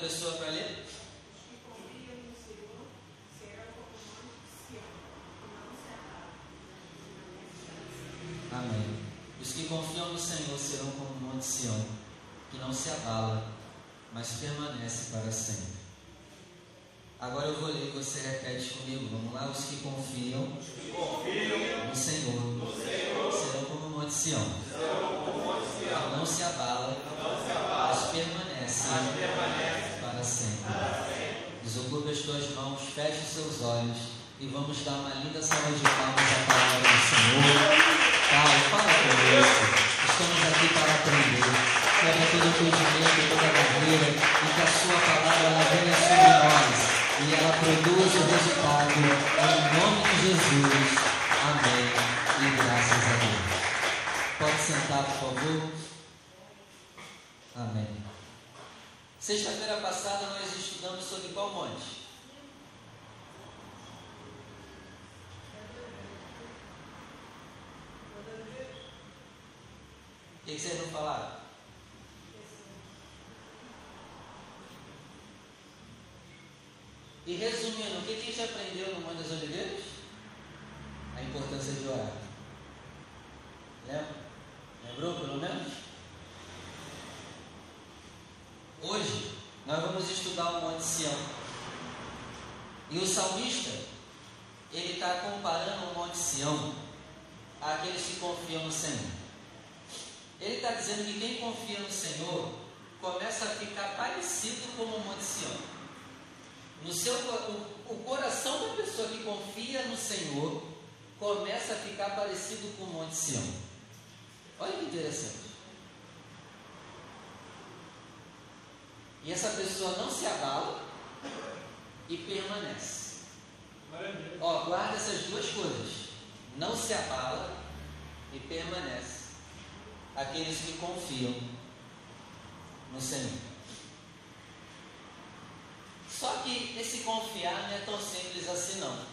pessoa para ler? Amém. Os que confiam no Senhor serão como o monte Sião, que não se abala, mas permanece para sempre. Agora eu vou ler e você repete comigo. Vamos lá, os que confiam, no, Senhor, serão como o monte Sião, que não se abala, mas permanece, para sempre. Desocupe as tuas mãos, feche os seus olhos e vamos dar uma linda salva de palmas à palavra do Senhor. Pai, fala conosco. Estamos aqui para aprender. Leva todo o entendimento, toda a barreira, e que a sua palavra ela venha sobre nós e ela produza o resultado em nome de Jesus. Amém. E graças a Deus. Pode sentar, por favor. Amém. Sexta-feira passada nós estudamos sobre qual monte? que, que vocês não falaram? E resumindo, o que, que a gente aprendeu no Monte das Oliveiras? A importância de orar. Lembra? Lembrou pelo menos? Hoje nós vamos estudar o Monte Sião. E o salmista, ele está comparando o Monte Sião àqueles que confiam no Senhor. Ele está dizendo que quem confia no Senhor começa a ficar parecido com o Monte Sião. No seu, o, o coração da pessoa que confia no Senhor começa a ficar parecido com o Monte Sião. Olha que interessante. E essa pessoa não se abala e permanece. Ó, guarda essas duas coisas. Não se abala e permanece aqueles que confiam no Senhor. Só que esse confiar não é tão simples assim não.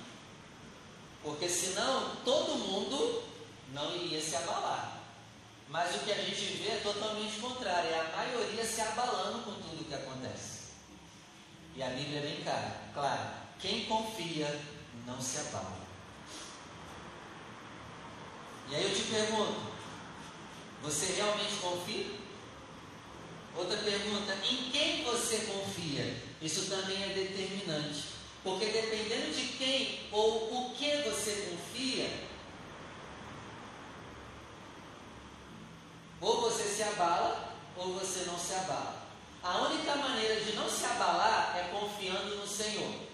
Porque senão todo mundo não iria se abalar. Mas o que a gente vê é totalmente contrário, é a maioria se abalando com tudo que acontece. E a Bíblia é bem clara, claro, quem confia não se abala. E aí eu te pergunto, você realmente confia? Outra pergunta: em quem você confia? Isso também é determinante. Porque dependendo de quem ou o que você confia, ou você se abala ou você não se abala. A única maneira de não se abalar é confiando no Senhor.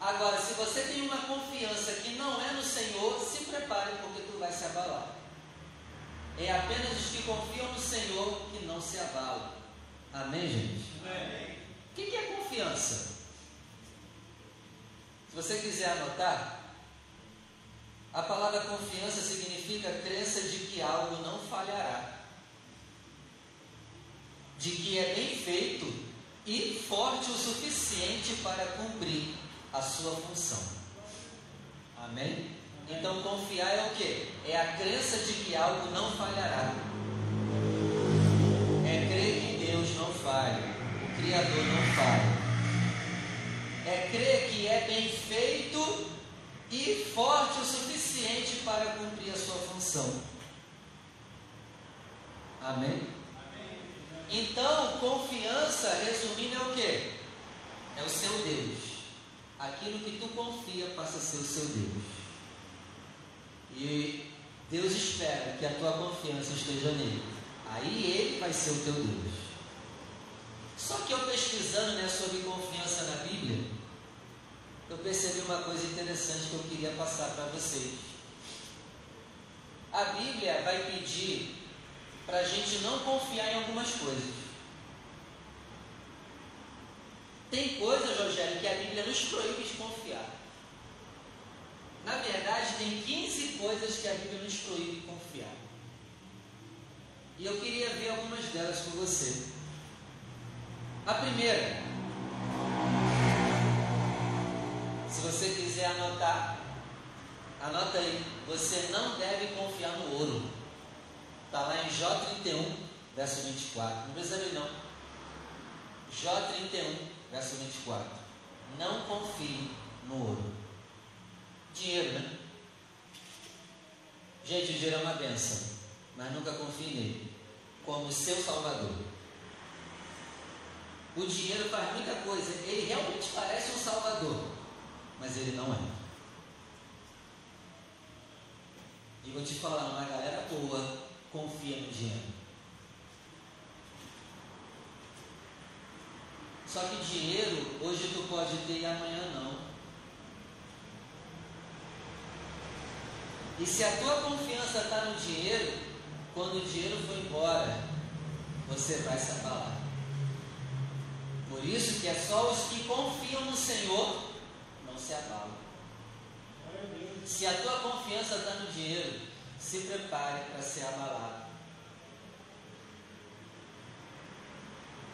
Agora, se você tem uma confiança que não é no Senhor, se prepare porque tu vai se abalar. É apenas os que confiam no Senhor que não se abalam. Amém, gente? Amém. O que é confiança? Se você quiser anotar, a palavra confiança significa crença de que algo não falhará, de que é bem feito e forte o suficiente para cumprir a sua função. Amém? Então confiar é o que? É a crença de que algo não falhará. É crer que Deus não falha, o Criador não falha. É crer que é bem feito e forte o suficiente para cumprir a sua função. Amém? Então, confiança, resumindo, é o que? É o seu Deus. Aquilo que tu confia passa a ser o seu Deus. E Deus espera que a tua confiança esteja nele. Aí ele vai ser o teu Deus. Só que eu pesquisando né, sobre confiança na Bíblia, eu percebi uma coisa interessante que eu queria passar para vocês. A Bíblia vai pedir para a gente não confiar em algumas coisas. Tem coisas, Rogério, que a Bíblia nos proíbe de confiar. Na verdade, tem 15 coisas que a Bíblia nos proíbe confiar. E eu queria ver algumas delas com você. A primeira, se você quiser anotar, anota aí. Você não deve confiar no ouro. Está lá em Jó 31, verso 24. Não precisa ver não. Jó 31, 31, verso 24. Não confie no ouro. Dinheiro, né? Gente, o dinheiro é uma benção, mas nunca confie nele como seu salvador. O dinheiro faz muita coisa, ele realmente parece um salvador, mas ele não é. E vou te falar, uma galera boa confia no dinheiro. Só que dinheiro, hoje tu pode ter e amanhã não. E se a tua confiança está no dinheiro, quando o dinheiro for embora, você vai se abalar. Por isso que é só os que confiam no Senhor não se abalam. Se a tua confiança está no dinheiro, se prepare para ser abalado.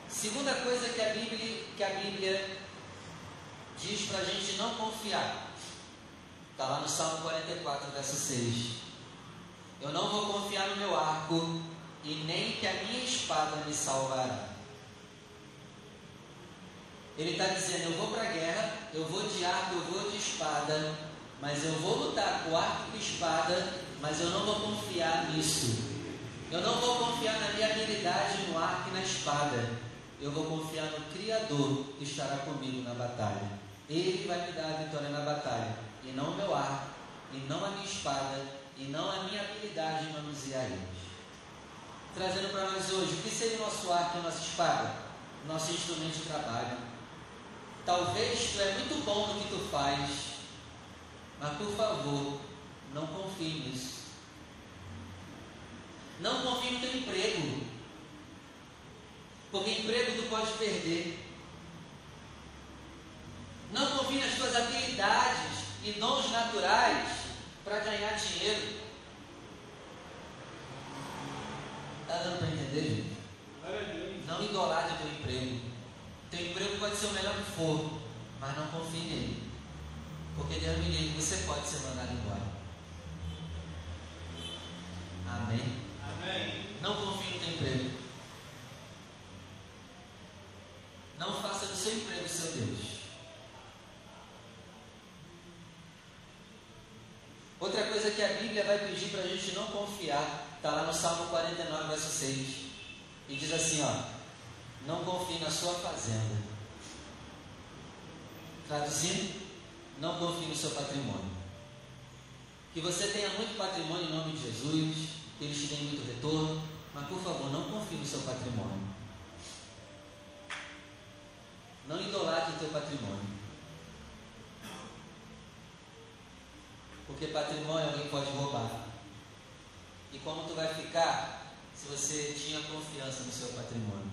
Segunda coisa que a Bíblia, que a Bíblia diz para a gente não confiar. Está lá no Salmo 44, verso 6. Eu não vou confiar no meu arco e nem que a minha espada me salvará. Ele está dizendo: Eu vou para a guerra, eu vou de arco, eu vou de espada, mas eu vou lutar com arco e espada, mas eu não vou confiar nisso. Eu não vou confiar na minha habilidade no arco e na espada. Eu vou confiar no Criador que estará comigo na batalha. Ele vai me dar a vitória na batalha e não o meu arco, e não a minha espada, e não a minha habilidade em manusear eles. Trazendo para nós hoje, o que seria o nosso arco e a nossa espada? Nosso instrumento de trabalho. Talvez tu é muito bom no que tu faz, mas por favor, não confie nisso. Não confie no teu emprego. Porque emprego tu pode perder. Não confie nas tuas habilidades e dons naturais para ganhar dinheiro. Está dando para entender, gente? Não idolatre teu emprego. Teu emprego pode ser o melhor que for, mas não confie nele. Porque Deus me livre, você pode ser mandado embora. Amém? Amém. Não confie no teu emprego. Não faça do seu emprego seu Deus. Outra coisa que a Bíblia vai pedir para a gente não confiar, está lá no Salmo 49, verso 6. E diz assim: ó, não confie na sua fazenda. Traduzindo, não confie no seu patrimônio. Que você tenha muito patrimônio em nome de Jesus, eles te deem muito retorno, mas por favor, não confie no seu patrimônio. Não idolatre o teu patrimônio. Porque patrimônio alguém pode roubar. E como tu vai ficar se você tinha confiança no seu patrimônio?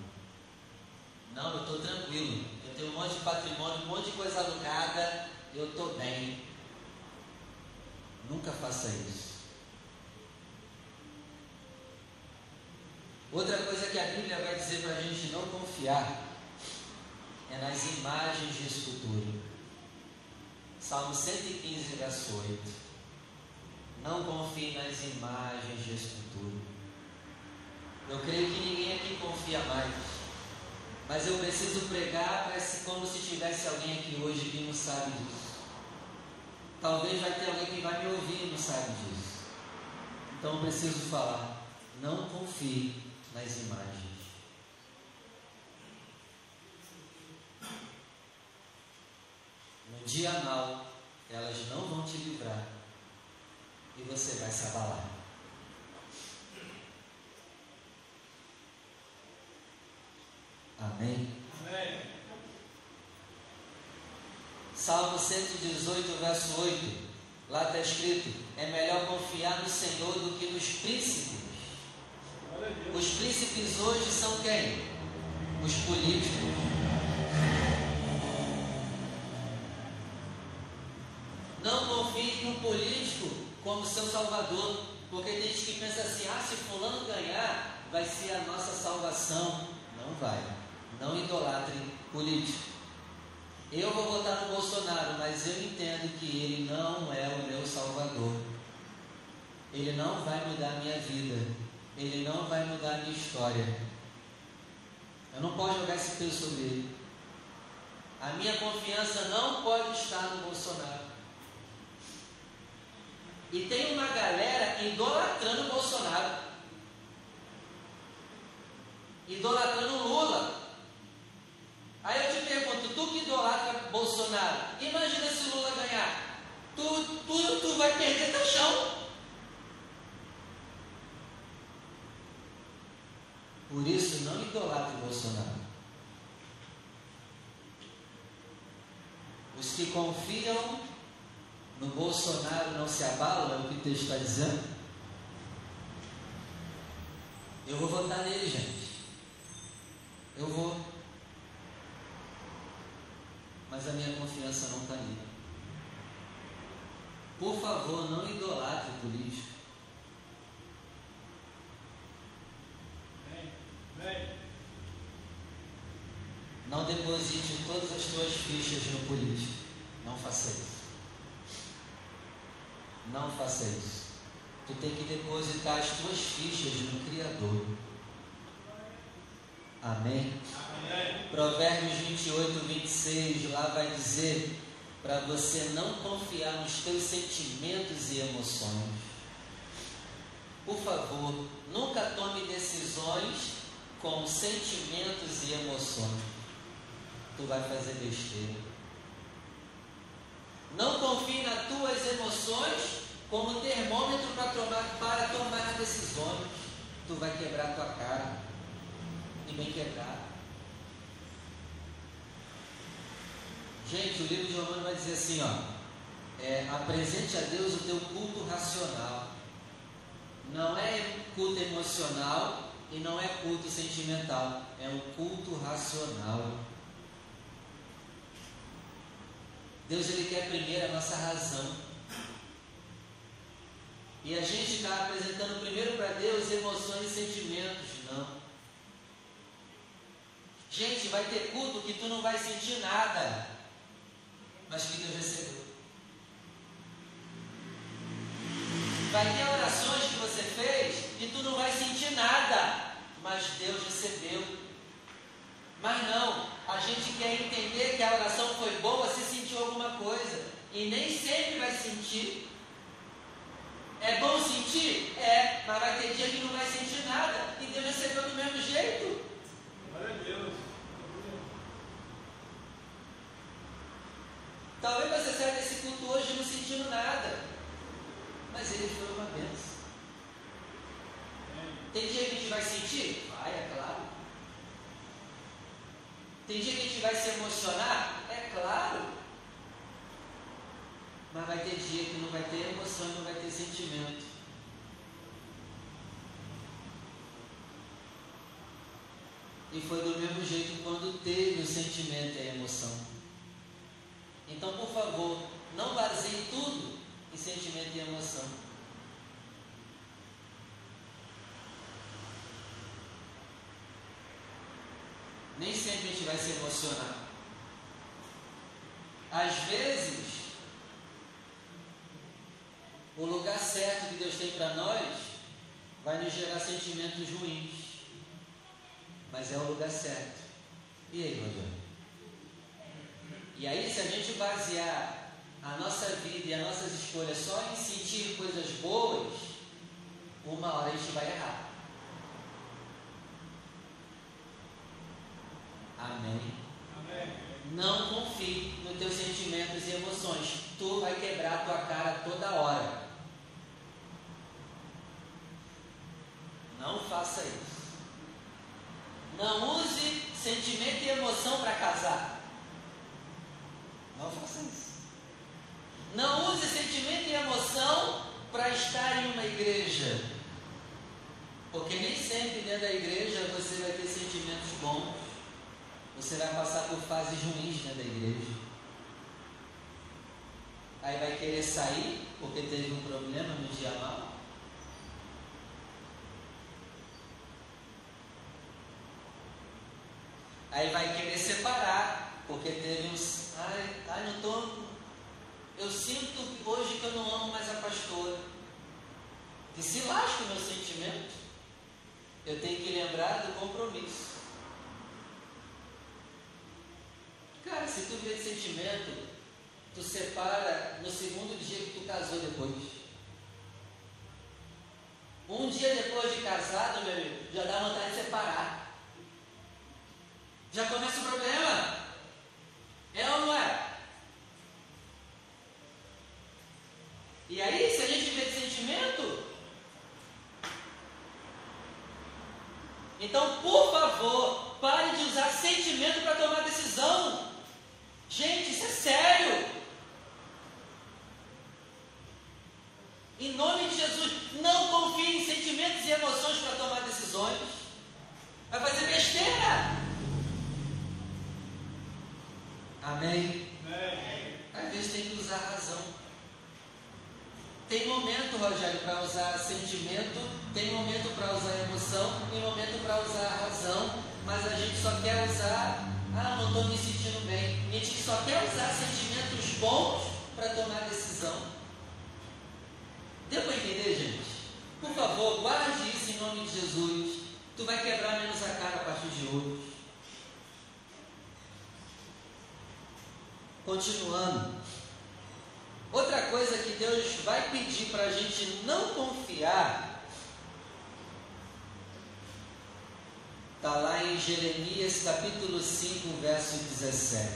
Não, eu estou tranquilo. Eu tenho um monte de patrimônio, um monte de coisa alugada, eu estou bem. Nunca faça isso. Outra coisa que a Bíblia vai dizer para a gente não confiar é nas imagens de escultura. Salmo 115, verso 8. Não confie nas imagens de escultura. Eu creio que ninguém aqui confia mais. Mas eu preciso pregar para como se tivesse alguém aqui hoje que não sabe disso. Talvez vai ter alguém que vai me ouvir e não sabe disso. Então eu preciso falar. Não confie nas imagens. No dia mal, elas não vão te livrar e você vai se abalar. Amém? Amém. Salmo 118, verso 8. Lá está escrito: é melhor confiar no Senhor do que nos príncipes. Os príncipes hoje são quem? Os políticos. Não confie no político como seu salvador, porque tem gente que pensa assim: ah, se Fulano ganhar, vai ser a nossa salvação. Não vai. Não idolatre político. Eu vou votar no Bolsonaro, mas eu entendo que ele não é o meu salvador. Ele não vai mudar a minha vida. Ele não vai mudar a minha história. Eu não posso jogar esse peso sobre ele. A minha confiança não pode estar no Bolsonaro. E tem uma galera idolatrando o Bolsonaro. Idolatrando Lula. Aí eu te pergunto, tu que idolatra Bolsonaro, imagina se Lula ganhar. Tu, tu, tu vai perder teu chão. Por não idolatre Bolsonaro. Os que confiam no Bolsonaro não se abalam, é o que o texto está dizendo. Eu vou votar nele, gente. Eu vou. Mas a minha confiança não está nele. Por favor, não idolatre o político. Não deposite todas as tuas fichas no político. Não faça isso. Não faça isso. Tu tem que depositar as tuas fichas no Criador. Amém? Amém. Provérbios 28, 26, lá vai dizer para você não confiar nos teus sentimentos e emoções. Por favor, nunca tome decisões com sentimentos e emoções. Tu vai fazer besteira. Não confie nas tuas emoções como termômetro para tomar, para tomar decisões. Tu vai quebrar tua cara. E bem quebrado. Gente, o livro de Romano vai dizer assim, ó. É, apresente a Deus o teu culto racional. Não é culto emocional e não é culto sentimental. É um culto racional. Deus ele quer primeiro a nossa razão. E a gente está apresentando primeiro para Deus emoções e sentimentos, não. Gente, vai ter culto que tu não vai sentir nada, mas que Deus recebeu. Vai ter orações que você fez e tu não vai sentir nada, mas Deus recebeu. Mas não, a gente quer entender que a oração foi boa se sentiu alguma coisa. E nem sempre vai sentir. É bom sentir? É, mas vai ter dia que não vai sentir nada. E Deus recebeu do mesmo jeito. Glória a Deus. Talvez você saia desse culto hoje não sentindo nada. Mas ele foi uma benção. Tem dia que a gente vai sentir? Vai, é claro. Tem dia que a gente vai se emocionar? É claro. Mas vai ter dia que não vai ter emoção e não vai ter sentimento. E foi do mesmo jeito quando teve o sentimento e a emoção. Então, por favor, não baseie tudo em sentimento e emoção. Nem sempre a gente vai se emocionar. Às vezes, o lugar certo que Deus tem para nós vai nos gerar sentimentos ruins. Mas é o lugar certo. E aí, Rogério? E aí, se a gente basear a nossa vida e as nossas escolhas só em sentir coisas boas, uma hora a gente vai errar. Amém. Não confie nos teus sentimentos e emoções. Tu vai quebrar a tua cara toda hora. Não faça isso. Não use sentimento e emoção para casar. Não faça isso. Não use sentimento e emoção para estar em uma igreja. Porque nem sempre dentro da igreja você vai ter sentimentos bons. Você vai passar por fases ruins dentro da igreja. Aí vai querer sair porque teve um problema no dia mal. Aí vai querer separar porque teve uns. Ai, ai, não estou. Eu sinto hoje que eu não amo mais a pastora. E se lasca o meu sentimento, eu tenho que lembrar do compromisso. Cara, se tu de sentimento, tu separa no segundo dia que tu casou depois. Um dia depois de casado, meu amigo, já dá vontade de separar. Já começa o problema. É ou não é? E aí, se a gente vê sentimento, então, por favor, pare de usar sentimento para tomar decisão. Gente, isso é sério. Em nome de Jesus, não confie em sentimentos e emoções para tomar decisões. Vai fazer besteira. Amém? Amém. Às vezes tem que usar razão. Tem momento, Rogério, para usar sentimento, tem momento para usar emoção, tem momento para usar razão, mas a gente só quer usar, ah, não estou me sentindo bem. A gente só quer usar sentimentos bons para tomar decisão. Deu para entender, gente? Por favor, guarde isso em nome de Jesus. Tu vai quebrar menos a cara a partir de hoje. Continuando. Outra coisa que Deus vai pedir para a gente não confiar está lá em Jeremias capítulo 5, verso 17.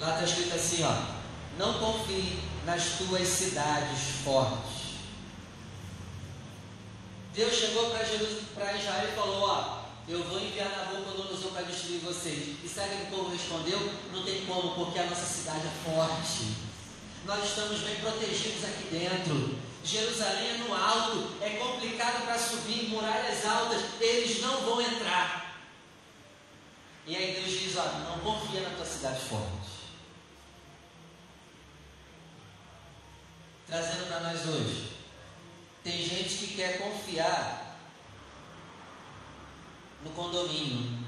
Lá está escrito assim, ó. Não confie nas tuas cidades fortes. Deus chegou para Israel e falou: Ó, eu vou enviar Nabucodonosor para destruir vocês. E sabe o que o povo respondeu? Não tem como, porque a nossa cidade é forte. Nós estamos bem protegidos aqui dentro. Jerusalém é no alto, é complicado para subir, muralhas altas, eles não vão entrar. E aí Deus diz: Ó, não confia na tua cidade forte. trazendo para nós hoje. Tem gente que quer confiar no condomínio.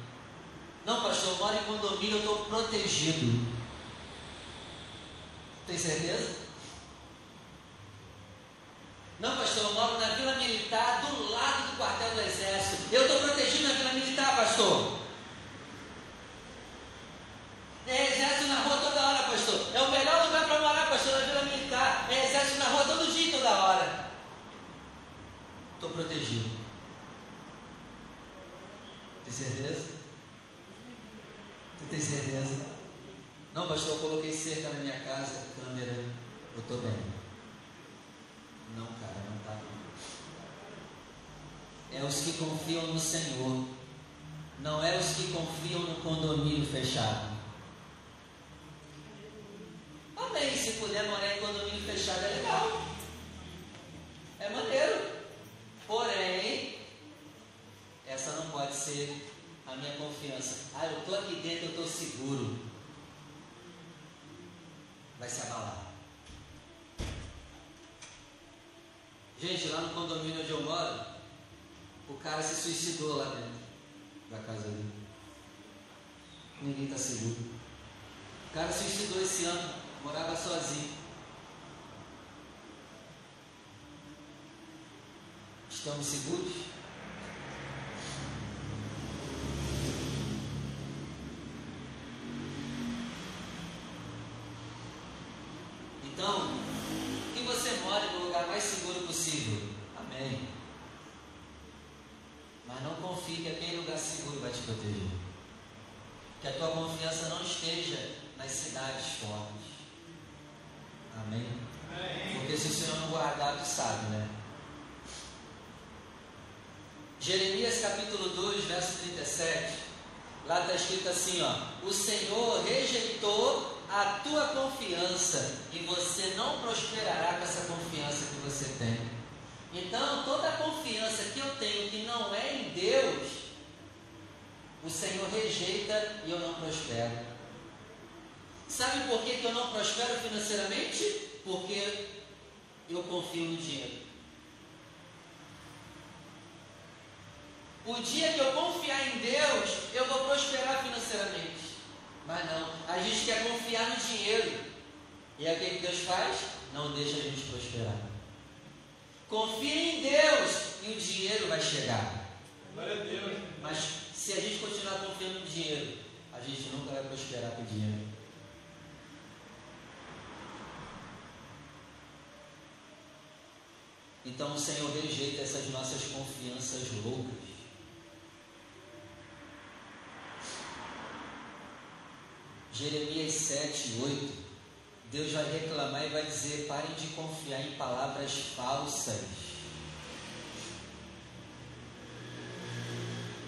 Não, pastor, eu moro em condomínio, eu estou protegido. Tem certeza? Não, pastor, eu moro na Vila Militar, do lado do quartel do Exército. Eu estou protegido na Vila Militar, pastor. É exército na rua toda hora, pastor. É o melhor lugar para morar, pastor, na Vila Militar. É exército na rua todo dia toda hora. Estou protegido. Tem certeza? Você tem certeza? Não, pastor, eu coloquei cerca na minha casa, câmera. Eu estou bem. Não, cara, não está. É os que confiam no Senhor. Não é os que confiam no condomínio fechado. Amém. Se puder morar em condomínio fechado é legal. É maneiro. Porém, essa não pode ser a minha confiança. Ah, eu estou aqui dentro, eu estou seguro. Vai se abalar. Gente, lá no condomínio onde eu moro, o cara se suicidou lá dentro da casa dele. Ninguém está seguro. O cara se suicidou esse ano morava sozinho. Estamos seguros? Então, que você more no lugar mais seguro possível. Amém. Mas não confie que aquele lugar seguro vai te proteger. Que a tua confiança não esteja nas cidades fortes. Amém? Porque se o Senhor não guardar, tu sabe, né? Jeremias capítulo 2, verso 37. Lá está escrito assim: ó, O Senhor rejeitou a tua confiança e você não prosperará com essa confiança que você tem. Então, toda a confiança que eu tenho que não é em Deus, o Senhor rejeita e eu não prospero. Sabe por que, eu não prospero financeiramente? Porque eu confio no dinheiro. O dia que eu confiar em Deus, eu vou prosperar financeiramente. Mas não, a gente quer confiar no dinheiro. E aí o que Deus faz? Não deixa a gente prosperar. Confia em Deus e o dinheiro vai chegar. Glória a Deus. Mas se a gente continuar confiando no dinheiro, a gente com dinheiro. Então o Senhor rejeita essas nossas confianças loucas. Jeremias 7, 8. Deus vai reclamar e vai dizer: parem de confiar em palavras falsas.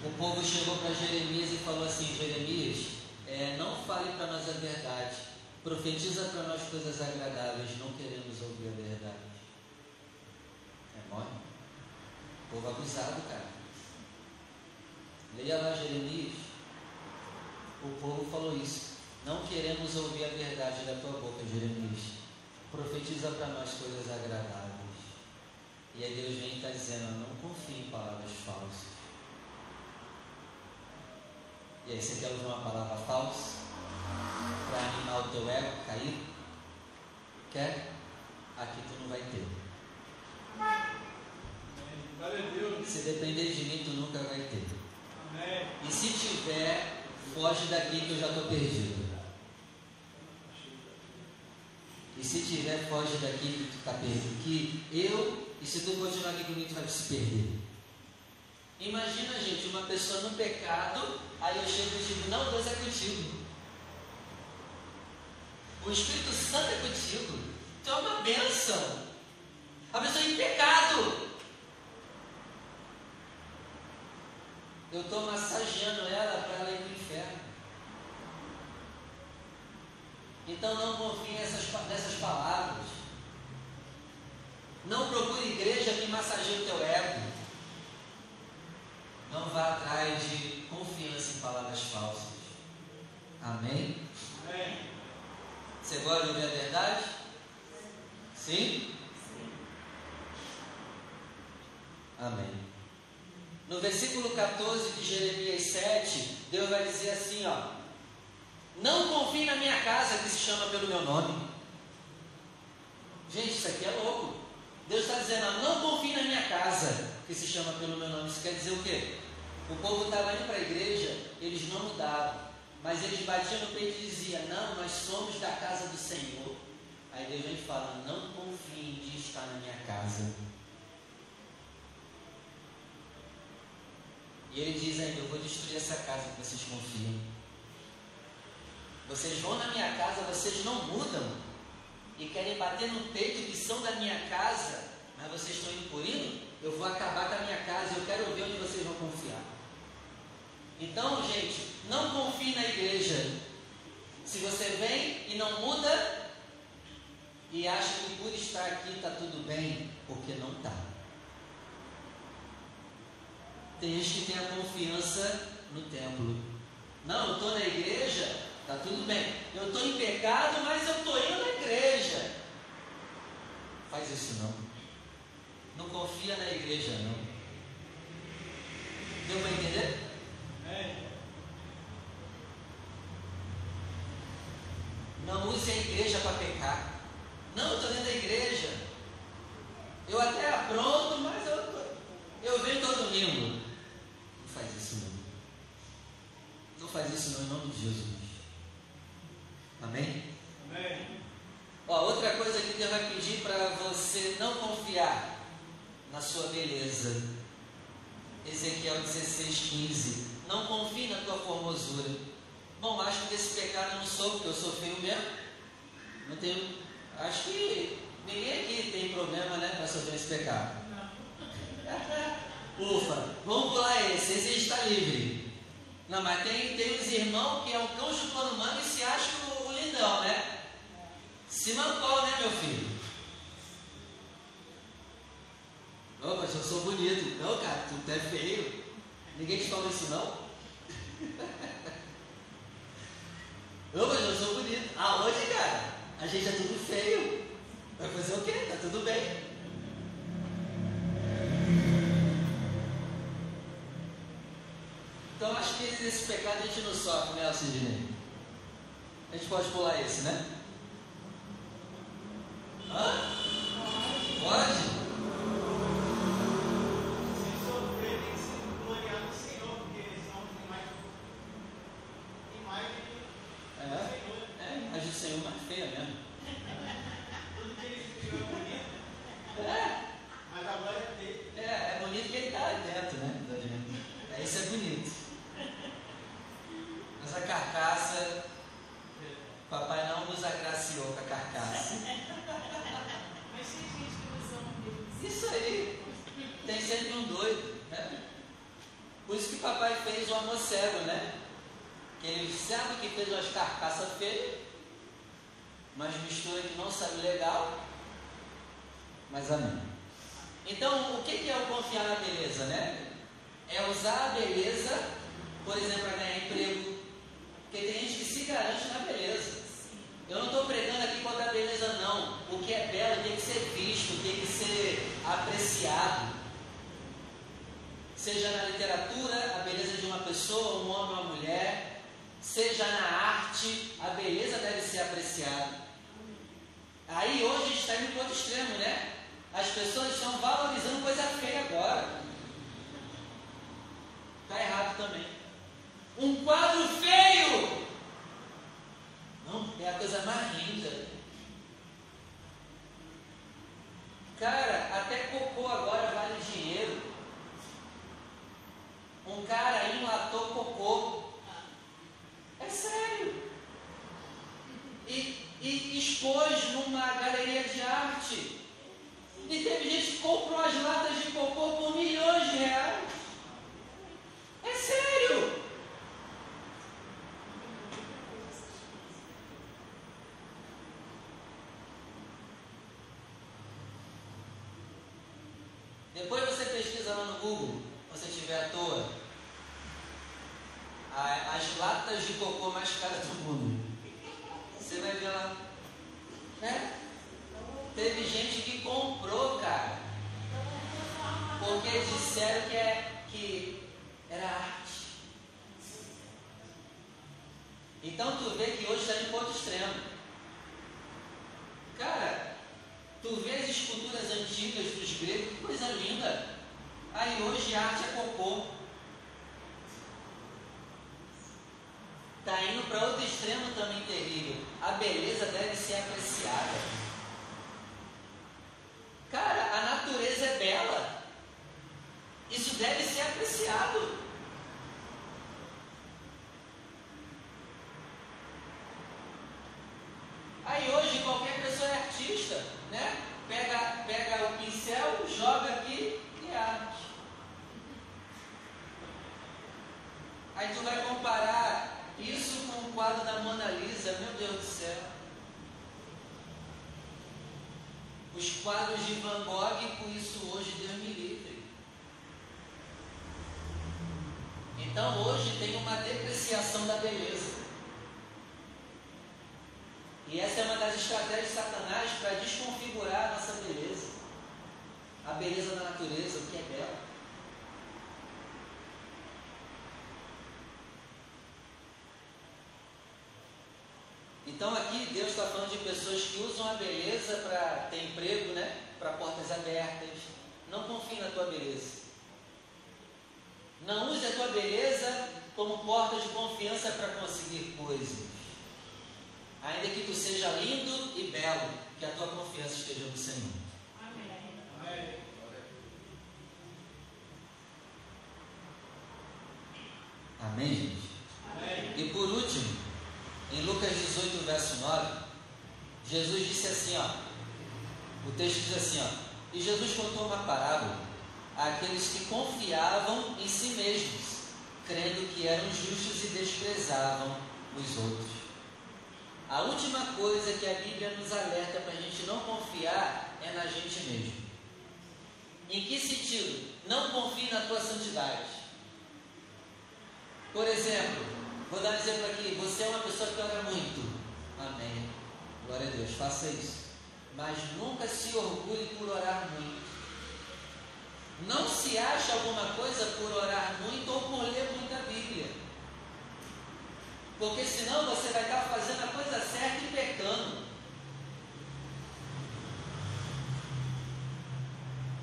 O povo chegou para Jeremias e falou assim: Jeremias, é, não fale para nós a verdade, profetiza para nós coisas agradáveis, não queremos ouvir a verdade. É mole? Povo abusado, cara. Leia lá Jeremias. O povo falou isso. Não queremos ouvir a verdade da tua boca, Jeremias. Profetiza para nós coisas agradáveis. E aí Deus vem e está dizendo: não confie em palavras falsas. E aí você quer usar uma palavra falsa para animar o teu ego cair? Quer? Aqui tu não vai ter. Se depender de mim, tu nunca vai ter. E se tiver, foge daqui que eu já estou perdido. E se tiver, foge daqui que tu está perdido. Que eu, e se tu continuar aqui comigo, tu vai se perder. Imagina, gente, uma pessoa no pecado, aí eu chego e digo, não, Deus é contigo. O Espírito Santo é contigo. Tu é uma bênção. A pessoa em pecado. Eu estou massageando ela para ela ir para o inferno. Então não confie nessas, nessas palavras. Não procure igreja que massageie o teu ego. Não vá atrás de confiança em palavras falsas. Amém? Amém. Você gosta de ouvir a verdade? Sim? Sim. Amém. No versículo 14 de Jeremias 7, Deus vai dizer assim, ó: Não confie na minha casa que se chama pelo meu nome. Gente, isso aqui é louco. Deus está dizendo, não confie na minha casa que se chama pelo meu nome. Isso quer dizer o quê? O povo estava indo para a igreja, eles não mudavam, mas eles batiam no peito e diziam: Não, nós somos da casa do Senhor. Aí Deus vem fala: Não confiem de estar na minha casa. E ele diz ainda: Eu vou destruir essa casa que vocês confiam. Vocês vão na minha casa, vocês não mudam e querem bater no peito que são da minha casa, mas vocês estão indo por indo. Eu vou acabar com a minha casa eu quero ver onde vocês vão confiar. Então, gente, não confie na igreja. Se você vem e não muda e acha que por estar aqui está tudo bem, porque não está. Tem gente que tem a confiança no templo. Não, eu estou na igreja, está tudo bem. Eu estou em pecado, mas eu estou indo na igreja. Faz isso não. Não confia na igreja não. Deu para entender? É. Não use a igreja para pecar. Não, estou dentro da igreja. Eu até apronto, mas eu, eu venho todo domingo faz isso não. Não faz isso não em nome de Jesus. Amém? Amém. Ó, outra coisa que Deus vai pedir para você não confiar na sua beleza. Ezequiel 16, 15. Não confie na tua formosura. Bom, acho que desse pecado eu não sou, porque eu sou feio mesmo. Não tenho. Acho que ninguém aqui tem problema, né, para sofrer esse pecado. Ufa, vamos pular esse, esse está livre. Não, mas tem, tem uns irmãos que é um cão chupando manga e se acha o, o lindão, né? Se mancou, né, meu filho? Ô, mas eu sou bonito. Não, cara, tu é feio. Ninguém te falou isso, não? Ô, mas eu sou bonito. Aonde, cara? A gente é tudo feio. Vai fazer o quê? Tá tudo bem. Então acho que esse pecado a gente não sofre, né, Sidney? A gente pode pular esse, né? Hã? Pode? Se sofrer, tem que se gloriar no Senhor, porque senão tem mais. Tem mais É? Fez o amor cego, né? Que ele sabe que fez umas carcaças feias, mas mistura que não sabe legal, mas amém. Então, o que é o confiar na beleza, né? É usar a beleza, por exemplo, para ganhar emprego. Porque tem gente que se garante na beleza. Eu não estou pregando aqui contra a beleza, não. O que é belo tem que ser visto, tem que ser apreciado. Seja na literatura, a beleza de uma pessoa, um homem ou uma mulher. Seja na arte, a beleza deve ser apreciada. Aí hoje a gente está indo para outro extremo, né? As pessoas estão valorizando coisa feia agora. Está errado também. Um quadro feio não, é a coisa mais linda. Cara, até cocô agora vale dinheiro. Um cara enlatou cocô. É sério. E, e expôs numa galeria de arte. E teve gente que comprou as latas de cocô por milhões de reais. É sério. Depois você pesquisa lá no Google, se você estiver à toa, as latas de cocô mais caras do mundo. Você vai ver lá. Né? Teve gente que comprou, cara. Porque disseram que, é, que era arte. Então tu vê que hoje está em ponto extremo. Cara, Tu vê as esculturas antigas dos gregos, que coisa linda. Aí hoje a arte é cocô. Está indo para outro extremo também terrível. A beleza deve ser apreciada. Cara, a natureza é bela. Isso deve ser apreciado. Aí hoje qualquer pessoa é artista né? Pega, pega o pincel, joga aqui e é arte. Aí tu vai comparar isso com o quadro da Mona Lisa, meu Deus do céu. Os quadros de Van Gogh com isso hoje, Deus me livre. Então hoje tem uma depreciação da beleza. E essa é uma das estratégias de Satanás para desconfigurar a nossa beleza. A beleza da natureza, o que é belo. Então aqui Deus está falando de pessoas que usam a beleza para ter emprego, né? Para portas abertas. Não confie na tua beleza. Não use a tua beleza como porta de confiança para conseguir coisas. Ainda que tu seja lindo e belo, que a tua confiança esteja no Senhor. Amém. Amém, gente? Amém. E por último, em Lucas 18, verso 9, Jesus disse assim, ó. O texto diz assim, ó. E Jesus contou uma parábola àqueles que confiavam em si mesmos, crendo que eram justos e desprezavam os outros. A última coisa que a Bíblia nos alerta para a gente não confiar é na gente mesmo. Em que sentido? Não confie na tua santidade. Por exemplo, vou dar um exemplo aqui. Você é uma pessoa que ora muito. Amém. Glória a Deus, faça isso. Mas nunca se orgulhe por orar muito. Não se acha alguma coisa por orar muito ou por ler muita Bíblia. Porque senão você vai estar fazendo a coisa certa e pecando.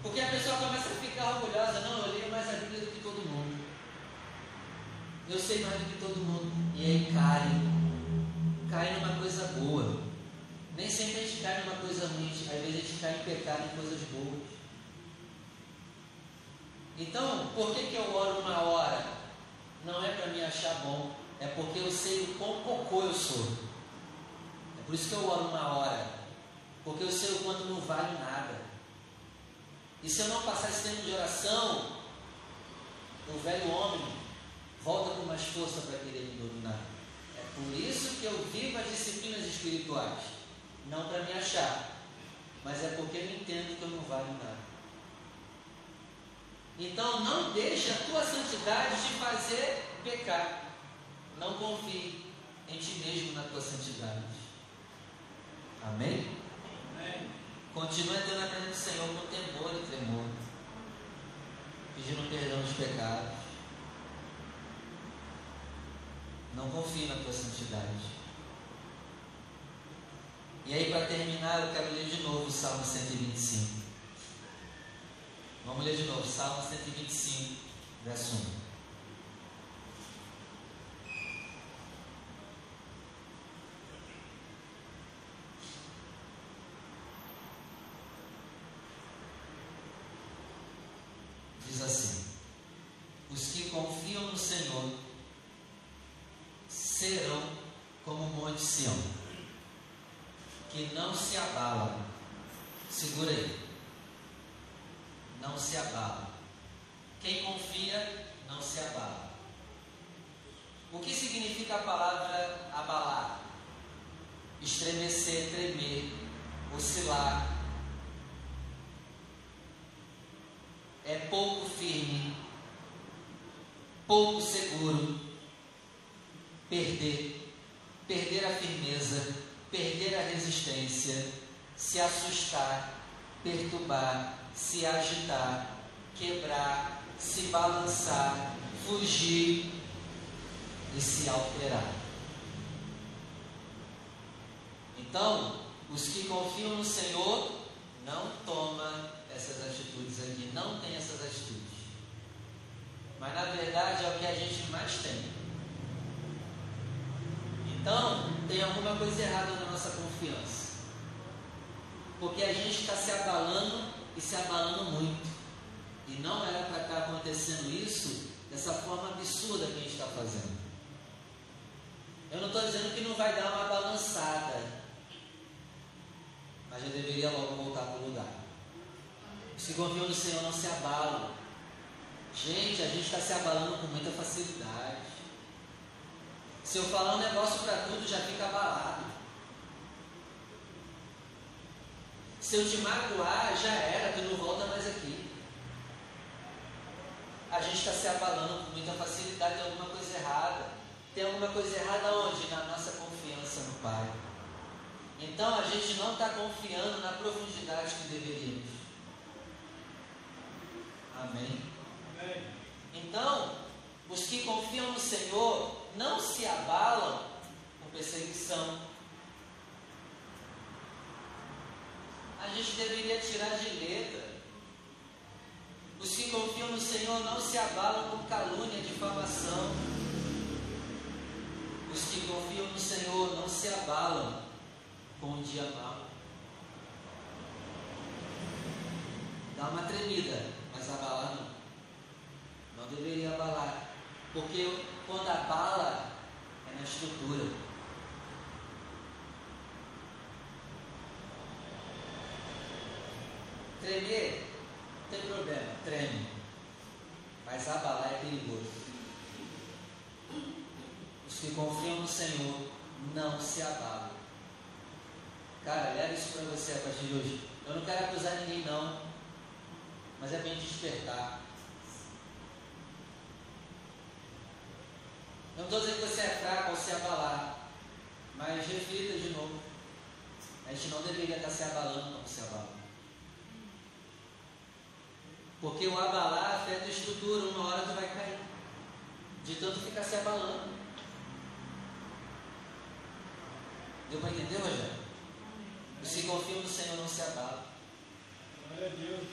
Porque a pessoa começa a ficar orgulhosa, não, eu leio mais a Bíblia do que todo mundo. Eu sei mais do que todo mundo. E aí cai. Cai numa coisa boa. Nem sempre a gente cai numa coisa ruim, às vezes a gente cai em pecado em coisas boas. Então, por que, que eu oro uma hora? Não é para me achar bom, é porque eu sei o quão cocô eu sou. É por isso que eu oro uma hora. Porque eu sei o quanto não vale nada. E se eu não passar esse tempo de oração, o velho homem força para querer me dominar. É por isso que eu vivo as disciplinas espirituais. Não para me achar, mas é porque eu entendo que eu não valho nada. Então não deixe a tua santidade te fazer pecar. Não confie em ti mesmo na tua santidade. Amém? Amém. Continue entrando na presença do Senhor com temor e tremor, pedindo perdão dos pecados. Não confie na tua santidade. E aí, para terminar, eu quero ler de novo o Salmo 125. Vamos ler de novo, Salmo 125, verso 1. Diz assim: Os que confiam no Senhor serão como o monte Sião, que não se abala. Segura aí não se abala. Quem confia não se abala. O que significa a palavra abalar? Estremecer, tremer, oscilar. É pouco firme, pouco seguro, perder, perder a firmeza, perder a resistência, se assustar, perturbar, se agitar, quebrar, se balançar, fugir e se alterar. Então, os que confiam no Senhor não tomam essas atitudes aqui, não tem essas atitudes. Mas na verdade é o que a gente mais tem. Então, tem alguma coisa errada na nossa confiança. Porque a gente está se abalando e se abalando muito. E não era para estar tá acontecendo isso dessa forma absurda que a gente está fazendo. Eu não estou dizendo que não vai dar uma balançada, mas já deveria logo voltar para o lugar. Os que no Senhor não se abalam. Gente, a gente está se abalando com muita facilidade. Se eu falar um negócio para tudo, já fica abalado. Se eu te magoar, já era, tu não volta mais aqui. A gente está se abalando com muita facilidade, tem alguma coisa errada. Tem alguma coisa errada onde? Na nossa confiança no Pai. Então a gente não está confiando na profundidade que deveríamos. Amém? Amém? Então, os que confiam no Senhor não se abalam com perseguição, a gente deveria tirar de letra. Os que confiam no Senhor não se abalam com calúnia, difamação. Os que confiam no Senhor não se abalam com o dia mau. Dá uma tremida, mas abalar não. Não deveria abalar. Porque quando abala, é na estrutura. Tremer, não tem problema, treme. Mas abalar é perigoso. Os que confiam no Senhor não se abalam. Cara, leva isso para você a partir de hoje. Eu não quero acusar ninguém não, mas é bem despertar. Eu não estou dizendo que você é fraco ou se abalar, mas reflita de novo. A gente não deveria estar se abalando como se abala. Porque o abalar afeta a estrutura, uma hora tu vai cair. De tanto ficar se abalando. Deu para entender, Rogério? Os que confiam no Senhor não se abalam. Glória a Deus.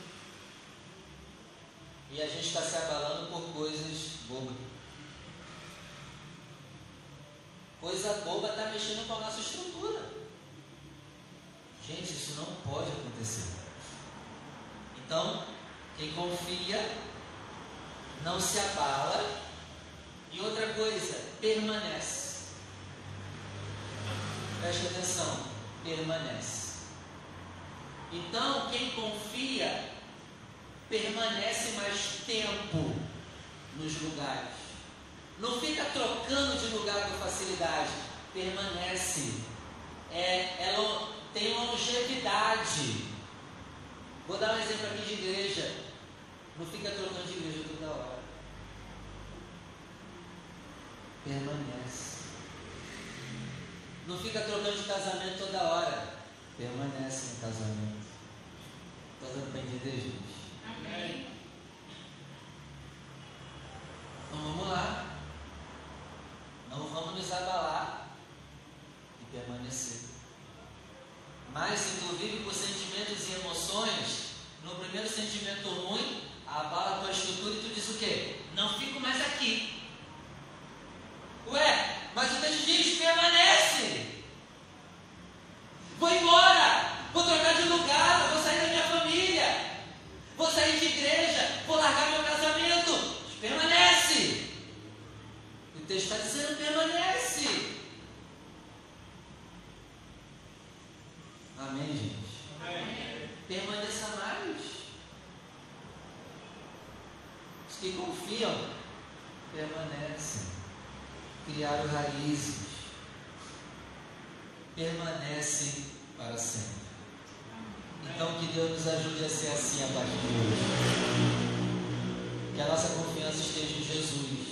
E a gente está se abalando por coisas bobas. Coisa boba está mexendo com a nossa estrutura. Gente, isso não pode acontecer. Então, quem confia não se abala. E outra coisa, permanece. Preste atenção, permanece. Então, quem confia permanece mais tempo nos lugares. Não fica trocando facilidade, permanece. É, ela tem longevidade. Vou dar um exemplo aqui de igreja. Não fica trocando de igreja toda hora. Permanece. Não fica trocando de casamento toda hora. Permanece no casamento. Está dando para entender, gente? Amém. Então vamos lá. Não vamos nos abalar e permanecer. Mas se tu vive por sentimentos e emoções, no primeiro sentimento ruim, abala a tua estrutura e tu diz o quê? Não fico mais aqui. Ué, mas o texto diz: permanece. Vou embora, vou trocar de lugar, vou sair da minha família, vou sair de igreja, vou largar meu casamento. Permanece. O texto está dizendo: permanece. Amém, gente? Amém. Permaneça mais. Os que confiam, permanecem. Criaram raízes. Permanecem para sempre. Então, que Deus nos ajude a ser assim a partir de hoje. Que a nossa confiança esteja em Jesus.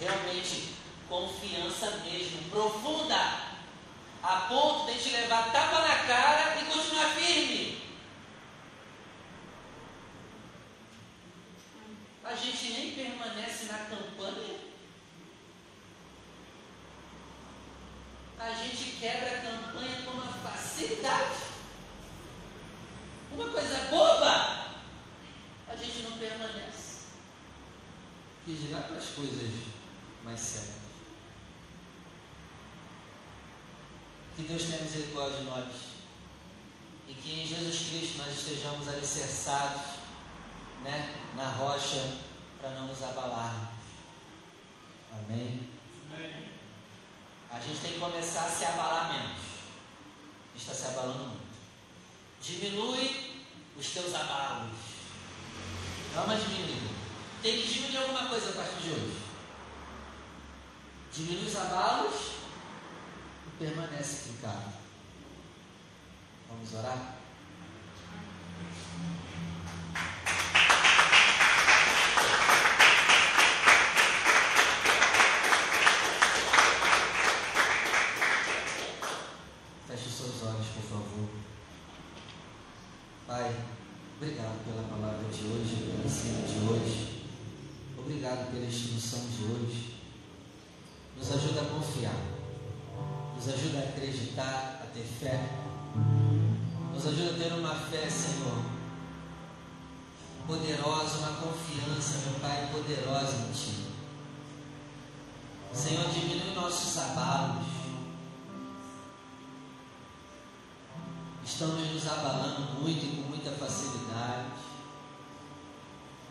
Realmente, confiança mesmo, profunda a ponto de te levar tapa na cara e continuar firme. A gente nem permanece na campanha. A gente quebra a campanha com uma facilidade. Uma coisa boba, a gente não permanece. Que dirá para as coisas mais sérias. Que Deus tenha misericórdia de nós. E que em Jesus Cristo nós estejamos alicerçados né, na rocha para não nos abalarmos. Amém? Amém? A gente tem que começar a se abalar menos. Está se abalando muito. Diminui os teus abalos. Dá uma diminuída. Tem que diminuir alguma coisa a partir de hoje. Diminui os abalos permanece fincado. Vamos orar?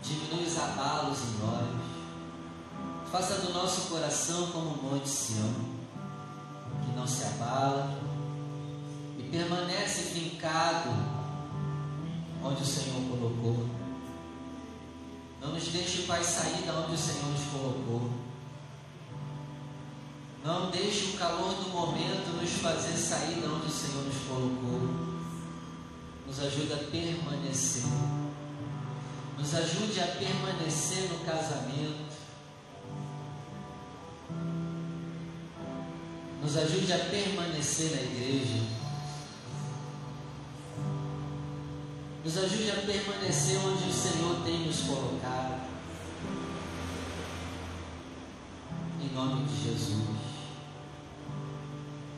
Diminui os abalos em nós. Faça do nosso coração como o monte Sião não se abala e permanece fincado onde o Senhor colocou. Não nos deixe, Pai, sair da onde o Senhor nos colocou. Não deixe o calor do momento nos fazer sair da onde o Senhor nos colocou. Nos ajuda a permanecer. Nos ajude a permanecer no casamento Nos ajude a permanecer na igreja. Nos ajude a permanecer onde o Senhor tem nos colocado. Em nome de Jesus.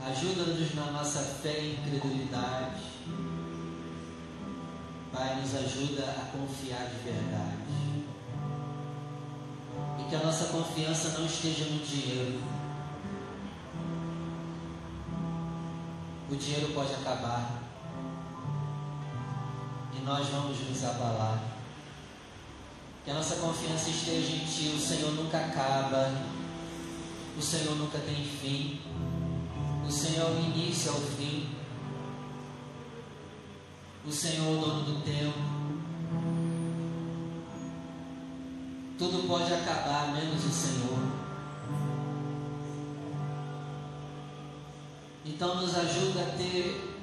Ajuda-nos na nossa fé e incredulidade. Pai, nos ajuda a confiar de verdade. E que a nossa confiança não esteja no dinheiro. O dinheiro pode acabar. E nós vamos nos abalar. Que a nossa confiança esteja em Ti, o Senhor nunca acaba, o Senhor nunca tem fim, o Senhor é o início ao fim, o Senhor dono do tempo. Tudo pode acabar, menos o Senhor. Então nos ajuda a ter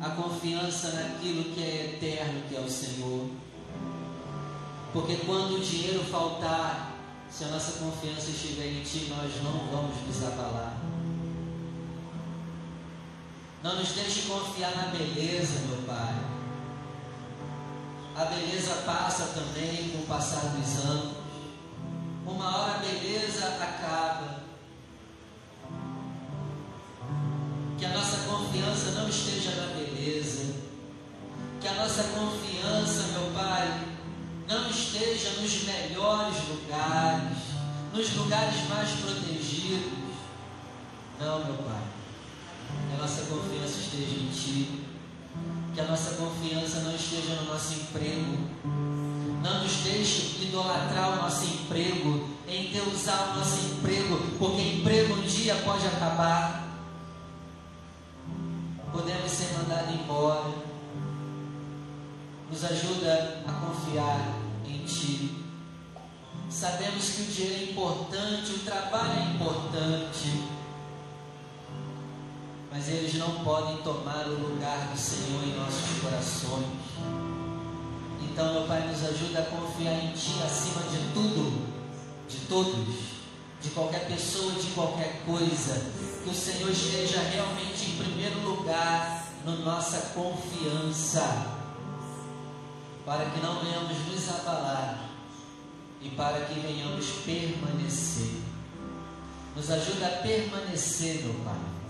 a confiança naquilo que é eterno, que é o Senhor. Porque quando o dinheiro faltar, se a nossa confiança estiver em Ti, nós não vamos nos abalar. Nos deixe confiar na beleza, meu Pai. A beleza passa também com o passar dos anos. Uma hora a beleza acaba. Que a nossa confiança não esteja na beleza. Que a nossa confiança, meu Pai, não esteja nos melhores lugares, nos lugares mais protegidos. Não, meu Pai. Nossa confiança esteja em Ti. Que a nossa confiança não esteja no nosso emprego. Não nos deixe idolatrar o nosso emprego, em usar o nosso emprego, porque emprego um dia pode acabar. Podemos ser mandados embora. Nos ajuda a confiar em Ti. Sabemos que o dinheiro é importante, o trabalho é importante, mas eles não podem tomar o lugar do Senhor em nossos corações. Então, meu Pai, nos ajuda a confiar em Ti acima de tudo, de todos, de qualquer pessoa, de qualquer coisa. Que o Senhor esteja realmente em primeiro lugar na nossa confiança, para que não venhamos nos abalar e para que venhamos permanecer. Nos ajuda a permanecer, meu Pai.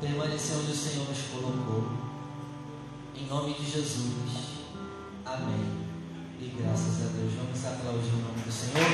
Permanecer onde o Senhor nos colocou. Em nome de Jesus. Amém. E graças a Deus. Vamos aplaudir o nome do Senhor.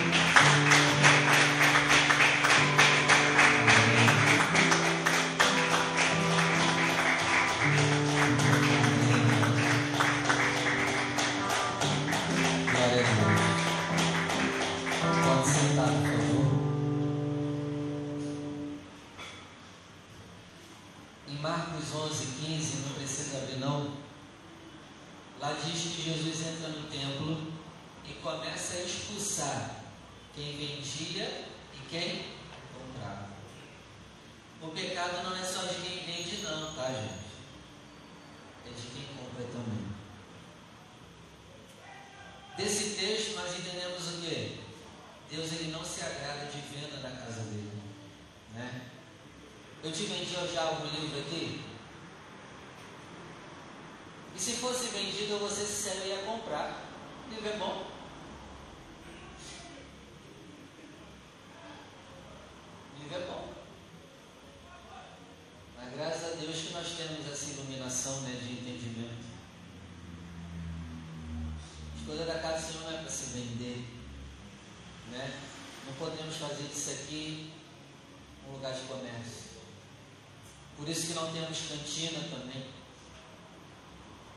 Temos cantina também.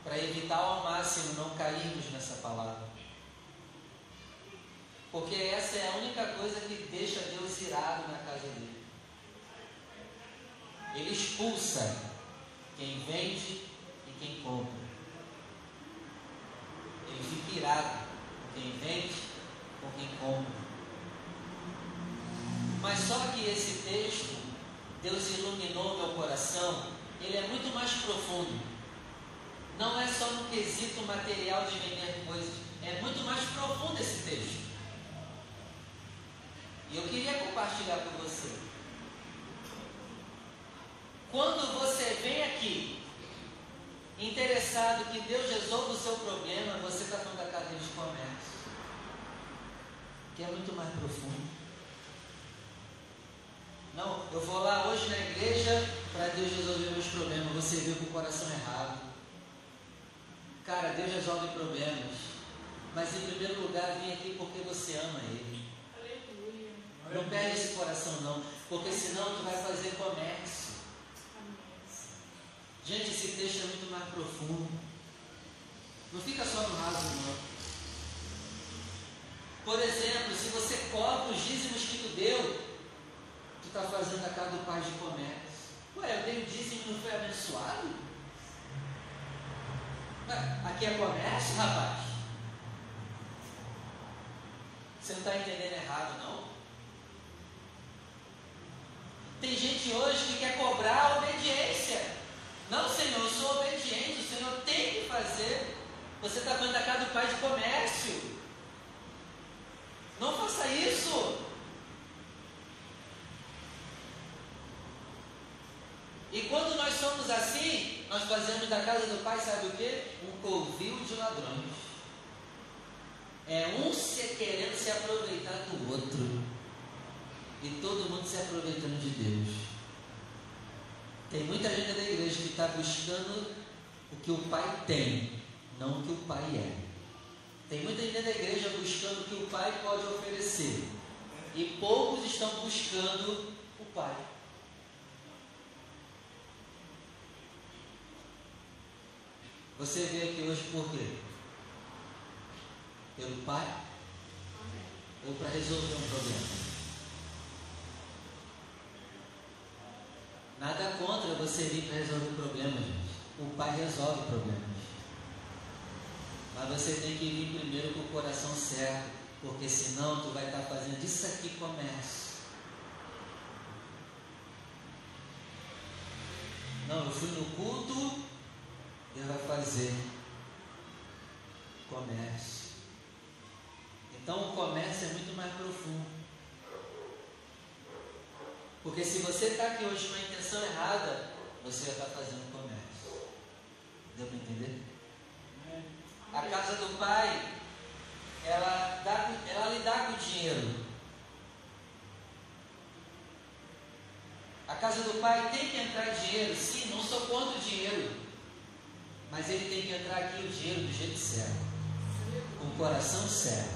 Para evitar ao máximo não cairmos nessa palavra. Porque essa é a única coisa que deixa Deus irado na casa dele. Ele expulsa quem vende e quem compra. Ele fica irado com quem vende com quem compra. Mas só que esse texto, Deus iluminou meu coração, ele é muito mais profundo. Não é só no quesito material de vender coisas, é muito mais profundo esse texto. E eu queria compartilhar com você. Quando você vem aqui interessado que Deus resolva o seu problema, você está falando da cadeia de comércio, que é muito mais profundo. Não, eu vou lá hoje na igreja para Deus resolver meus problemas. Você veio com o coração errado. Cara, Deus resolve problemas. Mas em primeiro lugar, vem aqui porque você ama Ele. Aleluia. Não perde esse coração não, porque senão tu vai fazer comércio. Gente, esse texto é muito mais profundo. Não fica só no raso não. Por exemplo, se você cobra os dízimos que tu deu, está fazendo a casa do pai de comércio? Ué, eu tenho dízimo que não foi abençoado? Aqui é comércio, rapaz? Você não está entendendo errado, não? Tem gente hoje que quer cobrar a obediência. Não, Senhor, eu sou obediente, o Senhor tem que fazer. Você está falando da casa do pai de comércio. Nós fazemos da casa do pai, sabe o que? Um covil de ladrões. É um se querendo se aproveitar do outro. E todo mundo se aproveitando de Deus. Tem muita gente da igreja que está buscando o que o pai tem, não o que o pai é. Tem muita gente da igreja buscando o que o pai pode oferecer. E poucos estão buscando o pai. Você veio aqui hoje por quê? Pelo pai? Ou para resolver um problema? Nada contra você vir para resolver um problema, gente. O pai resolve problemas. Mas você tem que vir primeiro com o coração certo, porque senão tu vai estar fazendo isso aqui comércio. Não, eu fui no culto, Deus vai fazer comércio. Então o comércio é muito mais profundo. Porque se você está aqui hoje com a intenção errada, você estar fazendo comércio. Deu para entender? A casa do pai, ela, dá, ela dá com o dinheiro. A casa do pai tem que entrar dinheiro, sim, não sou contra o dinheiro. Mas ele tem que entrar aqui o dinheiro do jeito certo. Com o coração certo.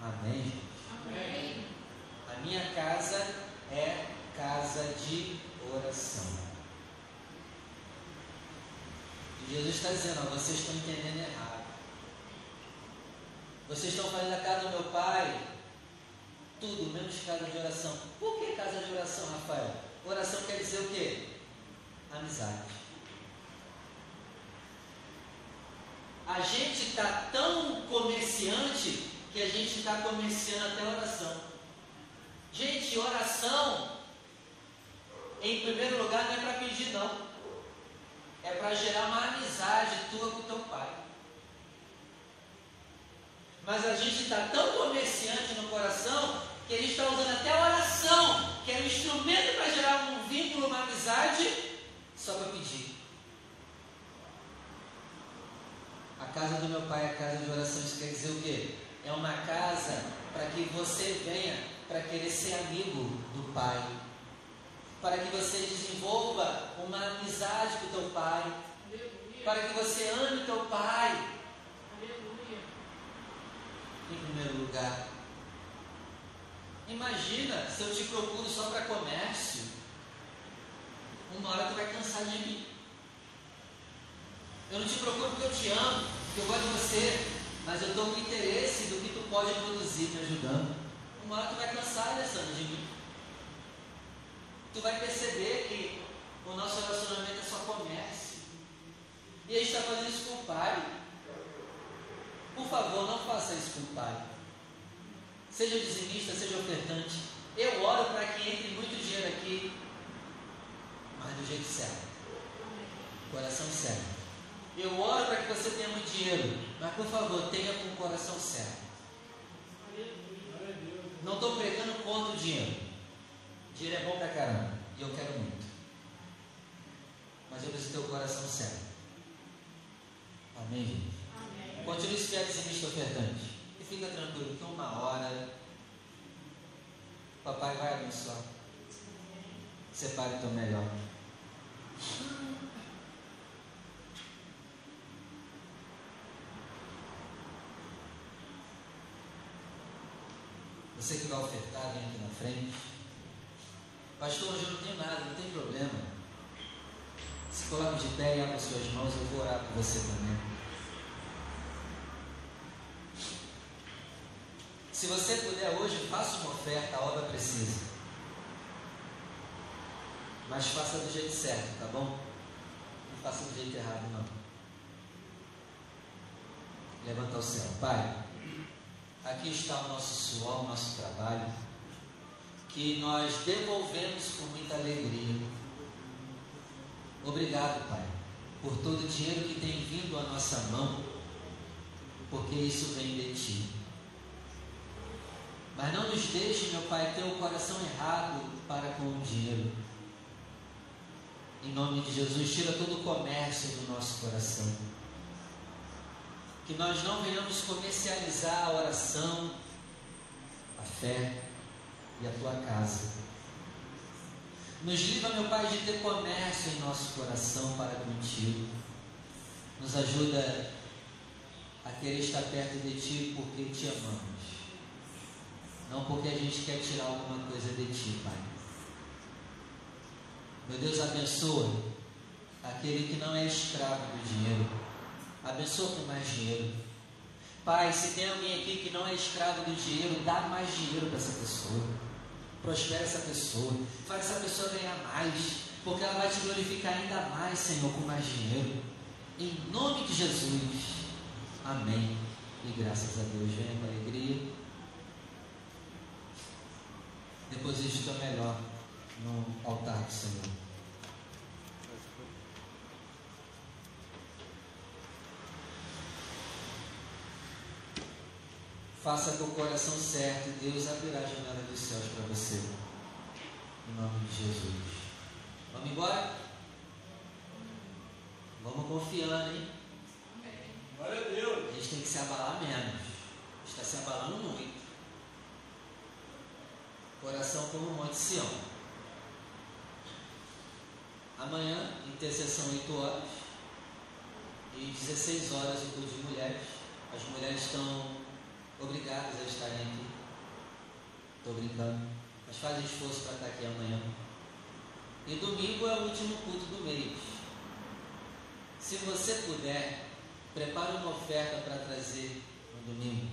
Amém? Amém. A minha casa é casa de oração. Jesus está dizendo, ó, vocês estão entendendo errado. Vocês estão fazendo a casa do meu pai tudo menos casa de oração. Por que casa de oração, Rafael? Oração quer dizer o quê? Amizade. A gente está tão comerciante que a gente está comerciando até oração. Gente, oração, em primeiro lugar, não é para pedir, não é para gerar uma amizade tua com teu pai. Mas a gente está tão comerciante no coração que a gente está usando até a oração, que é um instrumento para gerar um vínculo, uma amizade, só para pedir. A casa do meu pai é a casa de oração, isso quer dizer o quê? É uma casa para que você venha para querer ser amigo do pai, para que você desenvolva uma amizade com o teu pai, Aleluia. para que você ame o teu pai. Aleluia. Em primeiro lugar, imagina se eu te procuro só para comércio, uma hora tu vai cansar de mim. Eu não te procuro porque eu te amo, porque eu gosto de você, mas eu estou com interesse do que tu pode produzir me ajudando. Uma hora tu vai cansar, Alessandro, de mim tu vai perceber que o nosso relacionamento é só comércio. E a gente está fazendo isso com o pai. Por favor, não faça isso com o pai. Seja dizimista, seja ofertante. Eu oro para que entre muito dinheiro aqui, mas do jeito certo. Coração certo. Eu oro para que você tenha muito dinheiro, mas por favor, tenha com o coração certo. Não estou pregando contra o dinheiro. Dinheiro é bom pra caramba. E eu quero muito. Mas eu preciso ter o coração certo. Amém? Amém. Continue fiel dizimista ofertante. E fica tranquilo que uma hora papai vai abençoar. Separe o teu melhor. Você que vai ofertar, vem aqui na frente. Pastor, hoje eu não tenho nada, não tem problema. Se coloque de pé e abra suas mãos, eu vou orar por você também. Se você puder hoje, faça uma oferta, a obra precisa. Mas faça do jeito certo, tá bom? Não faça do jeito errado, não. Levanta o céu. Pai, aqui está o nosso suor, o nosso trabalho que nós devolvemos com muita alegria. Obrigado, Pai, por todo o dinheiro que tem vindo à nossa mão, porque isso vem de ti. Mas não nos deixe, meu Pai, ter o coração errado para com o dinheiro. Em nome de Jesus, tira todo o comércio do nosso coração. Que nós não venhamos comercializar a oração, a fé e a tua casa. Nos livra, meu Pai, de ter comércio em nosso coração para contigo. Nos ajuda a querer estar perto de Ti porque te amamos. Não porque a gente quer tirar alguma coisa de Ti, Pai. Meu Deus, abençoa aquele que não é escravo do dinheiro. Abençoa com mais dinheiro. Pai, se tem alguém aqui que não é escravo do dinheiro, dá mais dinheiro para essa pessoa. Prospera essa pessoa. Faz essa pessoa ganhar mais. Porque ela vai te glorificar ainda mais, Senhor, com mais dinheiro. Em nome de Jesus. Amém. E graças a Deus. Venha com alegria. Depois isto é melhor no altar do Senhor. Faça com o coração certo e Deus abrirá a janela dos céus para você. Em nome de Jesus. Vamos embora? Vamos confiando, hein? Glória a Deus. A gente tem que se abalar menos. Está se abalando muito. Coração como o Monte Sião. Amanhã, intercessão 8 horas. E 16 horas o culto de mulheres. As mulheres estão obrigadas a estarem aqui. Estou brincando. Mas fazem esforço para estar aqui amanhã. E domingo é o último culto do mês. Se você puder, prepare uma oferta para trazer no domingo.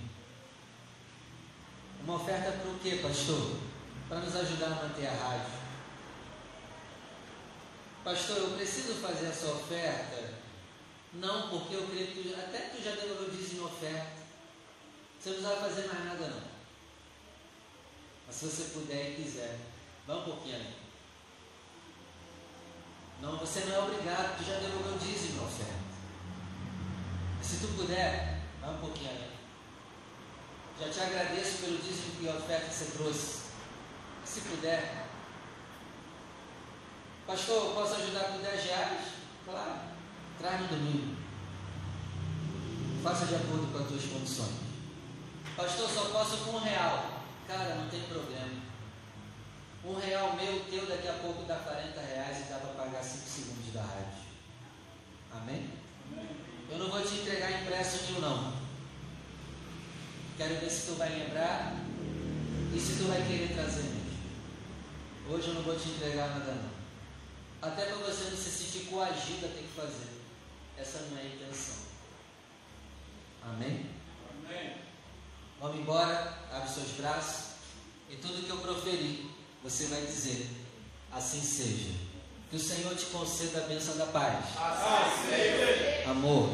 Uma oferta para o quê, pastor? Para nos ajudar a manter a rádio. Pastor, eu preciso fazer essa oferta? Não, porque eu creio que tu, até tu já devolveu dízimo em oferta. Você não precisa fazer mais nada não. Mas se você puder e quiser, vá um pouquinho ali. Não, você não é obrigado, tu já devolveu dízimo em oferta. Mas se tu puder, vá um pouquinho ali. Já te agradeço pelo dízimo e oferta que você trouxe. Se puder. Pastor, posso ajudar com 10 reais? Claro. Traz no domingo. Faça de acordo com as tuas condições. Pastor, só posso com um real. Cara, não tem problema. Um real meu, teu, daqui a pouco dá 40 reais e dá para pagar 5 segundos da rádio. Amém? Eu não vou te entregar impresso nenhum, não. Quero ver se tu vai lembrar e se tu vai querer trazer mesmo. Hoje eu não vou te entregar nada, não. Até para você não se sentir coagido a ter que fazer. Essa não é a intenção. Amém? Amém. Vamos embora, abre seus braços e tudo que eu proferi, você vai dizer: assim seja. Que o Senhor te conceda a bênção da paz, Assim seja. amor,